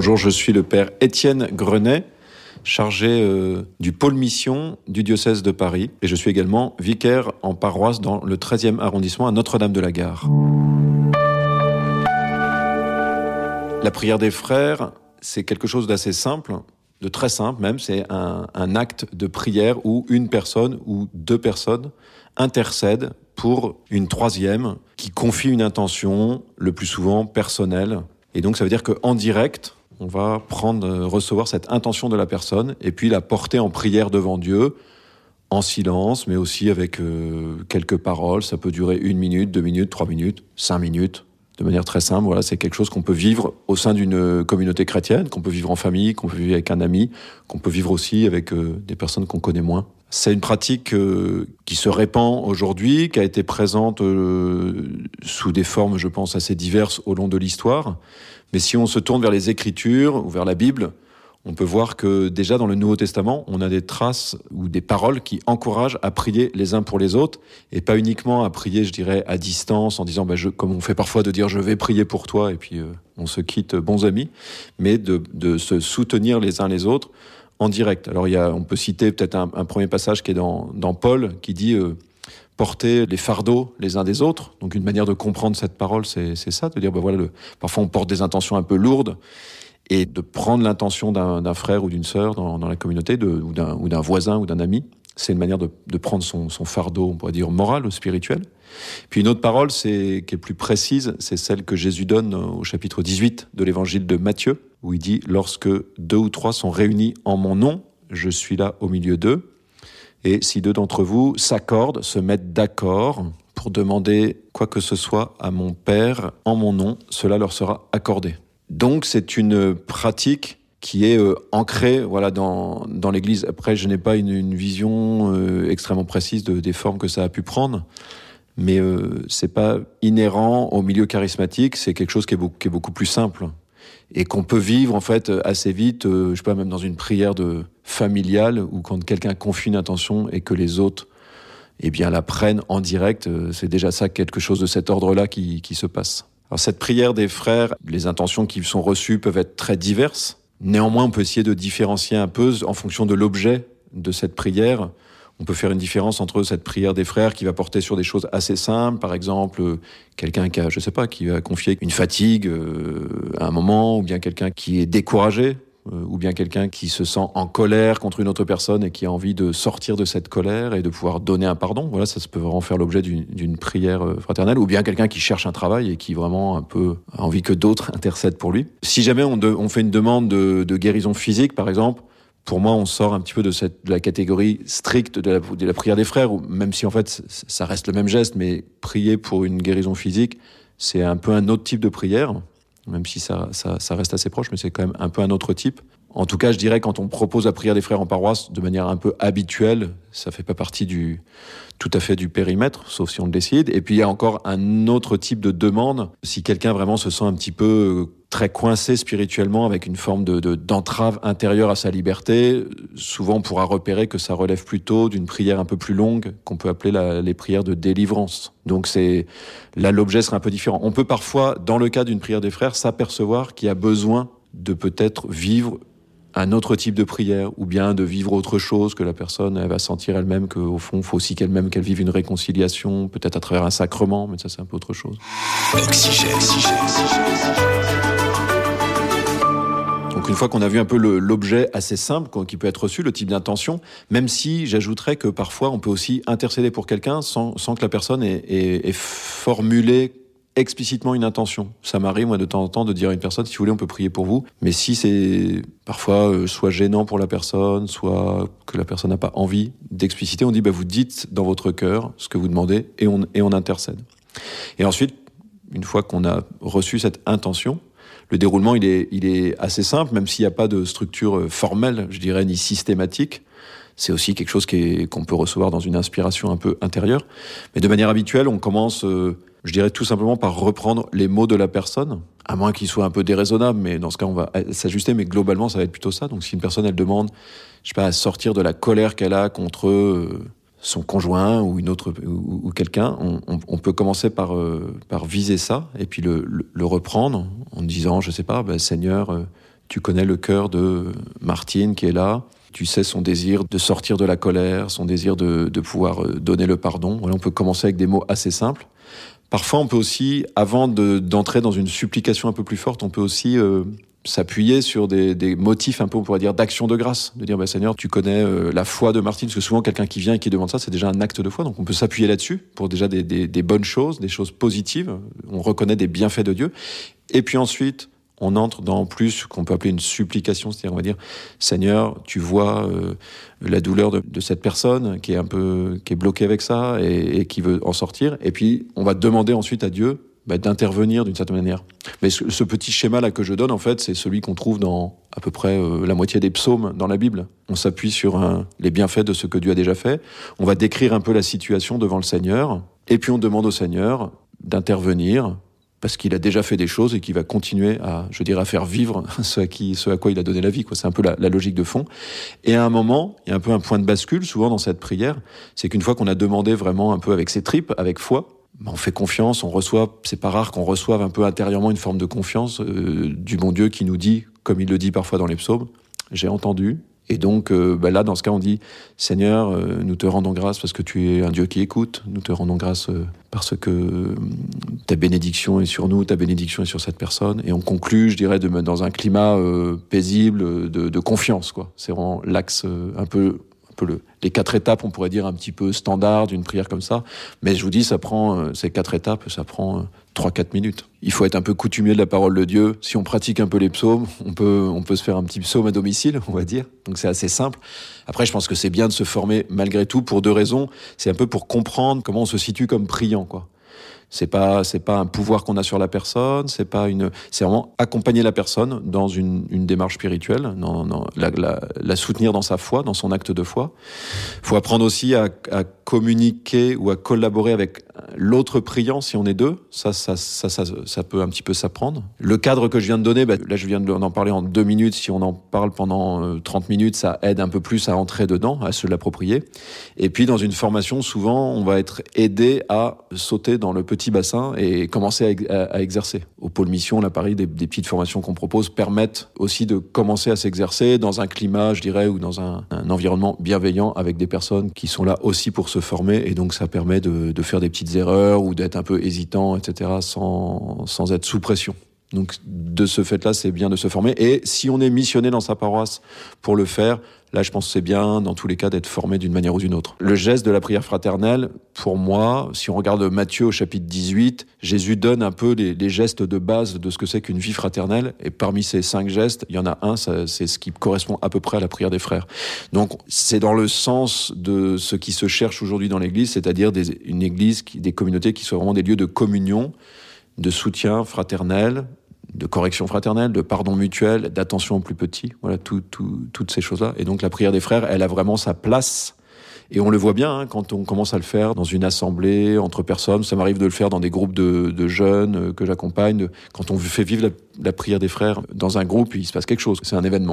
Bonjour, je suis le père Étienne Grenet, chargé euh, du pôle mission du diocèse de Paris. Et je suis également vicaire en paroisse dans le 13e arrondissement à Notre-Dame-de-la-Gare. La prière des frères, c'est quelque chose d'assez simple, de très simple même. C'est un, un acte de prière où une personne ou deux personnes intercèdent pour une troisième qui confie une intention, le plus souvent personnelle. Et donc ça veut dire qu'en direct, on va prendre, euh, recevoir cette intention de la personne et puis la porter en prière devant Dieu, en silence, mais aussi avec euh, quelques paroles. Ça peut durer une minute, deux minutes, trois minutes, cinq minutes, de manière très simple. Voilà, c'est quelque chose qu'on peut vivre au sein d'une communauté chrétienne, qu'on peut vivre en famille, qu'on peut vivre avec un ami, qu'on peut vivre aussi avec euh, des personnes qu'on connaît moins. C'est une pratique qui se répand aujourd'hui, qui a été présente sous des formes, je pense, assez diverses au long de l'histoire. Mais si on se tourne vers les Écritures ou vers la Bible, on peut voir que déjà dans le Nouveau Testament, on a des traces ou des paroles qui encouragent à prier les uns pour les autres et pas uniquement à prier, je dirais, à distance en disant, bah, je, comme on fait parfois de dire je vais prier pour toi et puis euh, on se quitte bons amis, mais de, de, se soutenir les uns les autres en direct. Alors il y a, on peut citer peut-être un, premier passage qui est dans, dans Paul qui dit euh, porter les fardeaux les uns des autres. Donc une manière de comprendre cette parole, c'est ça, de dire, ben voilà, parfois on porte des intentions un peu lourdes, et de prendre l'intention d'un frère ou d'une sœur dans, dans, la communauté, ou d'un voisin ou d'un ami, c'est une manière de, prendre son, son, fardeau, on pourrait dire moral ou spirituel. Puis une autre parole, c'est qui est plus précise, c'est celle que Jésus donne au chapitre 18 de l'évangile de Matthieu, où il dit, lorsque deux ou trois sont réunis en mon nom, je suis là au milieu d'eux. Et si deux d'entre vous s'accordent, se mettent d'accord pour demander quoi que ce soit à mon Père en mon nom, cela leur sera accordé. Donc c'est une pratique qui est euh, ancrée voilà dans, dans l'Église. Après, je n'ai pas une, une vision euh, extrêmement précise de, des formes que ça a pu prendre, mais euh, c'est pas inhérent au milieu charismatique. C'est quelque chose qui est, beaucoup, qui est beaucoup plus simple et qu'on peut vivre en fait assez vite. Euh, je sais pas, même dans une prière de familiale ou quand quelqu'un confie une intention et que les autres eh bien, la prennent en direct, euh, c'est déjà ça, quelque chose de cet ordre-là qui, qui se passe. Alors, cette prière des frères, les intentions qui sont reçues peuvent être très diverses. Néanmoins, on peut essayer de différencier un peu en fonction de l'objet de cette prière. On peut faire une différence entre cette prière des frères qui va porter sur des choses assez simples, par exemple quelqu'un qui a, je sais pas, qui va confier une fatigue euh, à un moment, ou bien quelqu'un qui est découragé ou bien quelqu'un qui se sent en colère contre une autre personne et qui a envie de sortir de cette colère et de pouvoir donner un pardon. Voilà, ça peut vraiment faire l'objet d'une prière euh, fraternelle. Ou bien quelqu'un qui cherche un travail et qui vraiment un peu a envie que d'autres intercèdent pour lui. Si jamais on, fait une demande de, guérison physique, par exemple, pour moi, on sort un petit peu de, la catégorie stricte de la prière des frères, même si en fait ça reste le même geste, mais prier pour une guérison physique, c'est un peu un autre type de prière même si ça, ça, reste assez proche, mais c'est quand même un peu un autre type. En tout cas, je dirais quand on propose la prière des frères en paroisse de manière un peu habituelle, ça fait pas partie du tout à fait du périmètre, sauf si on le décide. Et puis il y a encore un autre type de demande si quelqu'un vraiment se sent un petit peu très coincé spirituellement avec une forme de d'entrave intérieure à sa liberté. Souvent, on pourra repérer que ça relève plutôt d'une prière un peu plus longue qu'on peut appeler la, les prières de délivrance. Donc c'est là l'objet serait un peu différent. On peut parfois, dans le cas d'une prière des frères, s'apercevoir qu'il y a besoin de peut-être vivre un autre type de prière, ou bien de vivre autre chose, que la personne elle va sentir elle-même qu'au fond, il faut aussi qu'elle-même qu'elle vive une réconciliation, peut-être à travers un sacrement, mais ça c'est un peu autre chose. Donc une fois qu'on a vu un peu l'objet assez simple qui peut être reçu, le type d'intention, même si j'ajouterais que parfois on peut aussi intercéder pour quelqu'un sans, sans, que la personne ait, ait, ait formulé explicitement une intention. Ça m'arrive, moi, de temps en temps, de dire à une personne, si vous voulez, on peut prier pour vous. Mais si c'est parfois euh, soit gênant pour la personne, soit que la personne n'a pas envie d'expliciter, on dit, bah, vous dites dans votre cœur ce que vous demandez et on, intercède. Et ensuite, une fois qu'on a reçu cette intention, le déroulement, il est, il est assez simple, même s'il n'y a pas de structure euh, formelle, je dirais, ni systématique. C'est aussi quelque chose qu'on peut recevoir dans une inspiration un peu intérieure. Mais de manière habituelle, on commence euh, je dirais tout simplement par reprendre les mots de la personne, à moins qu'ils soient un peu déraisonnables, mais dans ce cas, on va s'ajuster, mais globalement, ça va être plutôt ça. Donc, si une personne, elle demande, je sais pas, à sortir de la colère qu'elle a contre euh, son conjoint ou une autre ou, quelqu'un, on, peut commencer par euh, par viser ça et puis le, reprendre en disant, je sais pas, ben, Seigneur, euh, Tu connais le cœur de Martine qui est là. Tu sais son désir de sortir de la colère, son désir de, de pouvoir donner le pardon. On peut commencer avec des mots assez simples. Parfois, on peut aussi, avant d'entrer dans une supplication un peu plus forte, on peut aussi euh, s'appuyer sur des, des, motifs un peu, on pourrait dire, d'action de grâce. De dire, bah, Seigneur, tu connais euh, la foi de Martine, parce que souvent, quelqu'un qui vient et qui demande ça, c'est déjà un acte de foi. Donc, on peut s'appuyer là-dessus pour déjà des, des, des bonnes choses, des choses positives. On reconnaît des bienfaits de Dieu. Et puis ensuite, on entre dans plus qu'on peut appeler une supplication, c'est-à-dire on va dire Seigneur, tu vois euh, la douleur de, de, cette personne qui est un peu qui est bloquée avec ça et, et, qui veut en sortir, et puis on va demander ensuite à Dieu bah, d'intervenir d'une certaine manière. Mais ce, ce, petit schéma là que je donne en fait, c'est celui qu'on trouve dans à peu près euh, la moitié des psaumes dans la Bible. On s'appuie sur un, les bienfaits de ce que Dieu a déjà fait. On va décrire un peu la situation devant le Seigneur, et puis on demande au Seigneur d'intervenir parce qu'il a déjà fait des choses et qu'il va continuer à, je dirais, à faire vivre ce à, qui, ce à quoi il a donné la vie. C'est un peu la, logique de fond. Et à un moment, il y a un peu un point de bascule, souvent dans cette prière, c'est qu'une fois qu'on a demandé vraiment un peu avec ses tripes, avec foi, ben on fait confiance, on reçoit, c'est pas rare qu'on reçoive un peu intérieurement une forme de confiance euh, du bon Dieu qui nous dit, comme il le dit parfois dans les psaumes, j'ai entendu, et donc euh, bah là, dans ce cas, on dit Seigneur, euh, nous te rendons grâce parce que tu es un Dieu qui écoute. Nous te rendons grâce euh, parce que euh, ta bénédiction est sur nous, ta bénédiction est sur cette personne. Et on conclut, je dirais, de, dans un climat paisible, de, de, confiance. C'est vraiment l'axe un peu les quatre étapes, on pourrait dire un petit peu standard d'une prière comme ça. Mais je vous dis, ça prend euh, ces quatre étapes, ça prend trois, quatre minutes. Il faut être un peu coutumier de la parole de Dieu. Si on pratique un peu les psaumes, on peut, on peut se faire un petit psaume à domicile, on va dire. Donc c'est assez simple. Après, je pense que c'est bien de se former malgré tout pour deux raisons. C'est un peu pour comprendre comment on se situe comme priant, quoi. C'est pas c'est pas un pouvoir qu'on a sur la personne, c'est pas une c'est vraiment accompagner la personne dans une, une démarche spirituelle, dans, dans la, la, la, soutenir dans sa foi, dans son acte de foi. Faut apprendre aussi à, à communiquer ou à collaborer avec l'autre priant si on est deux. Ça ça, ça ça, ça peut un petit peu s'apprendre. Le cadre que je viens de donner, bah, là je viens d'en parler en deux minutes. Si on en parle pendant euh, 30 minutes, ça aide un peu plus à entrer dedans, à se l'approprier. Et puis dans une formation, souvent on va être aidé à sauter dans le petit petit bassin et commencer à, à, à, exercer. Au pôle mission, là, Paris, des, petites formations qu'on propose permettent aussi de commencer à s'exercer dans un climat, je dirais, ou dans un, un, environnement bienveillant avec des personnes qui sont là aussi pour se former. Et donc, ça permet de, de faire des petites erreurs ou d'être un peu hésitant, etc., sans, sans être sous pression. Donc, de ce fait-là, c'est bien de se former. Et si on est missionné dans sa paroisse pour le faire, Là, je pense que c'est bien, dans tous les cas, d'être formé d'une manière ou d'une autre. Le geste de la prière fraternelle, pour moi, si on regarde Matthieu au chapitre 18, Jésus donne un peu les, gestes de base de ce que c'est qu'une vie fraternelle. Et parmi ces cinq gestes, il y en a un, c'est ce qui correspond à peu près à la prière des frères. Donc, c'est dans le sens de ce qui se cherche aujourd'hui dans l'Église, c'est-à-dire une Église, qui, des communautés qui soient vraiment des lieux de communion, de soutien fraternel, de correction fraternelle, de pardon mutuel, d'attention aux plus petits, voilà, tout, tout, toutes ces choses-là. Et donc la prière des frères, elle a vraiment sa place. Et on le voit bien hein, quand on commence à le faire dans une assemblée, entre personnes. Ça m'arrive de le faire dans des groupes de, jeunes que j'accompagne. Quand on fait vivre la, la prière des frères dans un groupe, il se passe quelque chose. C'est un événement.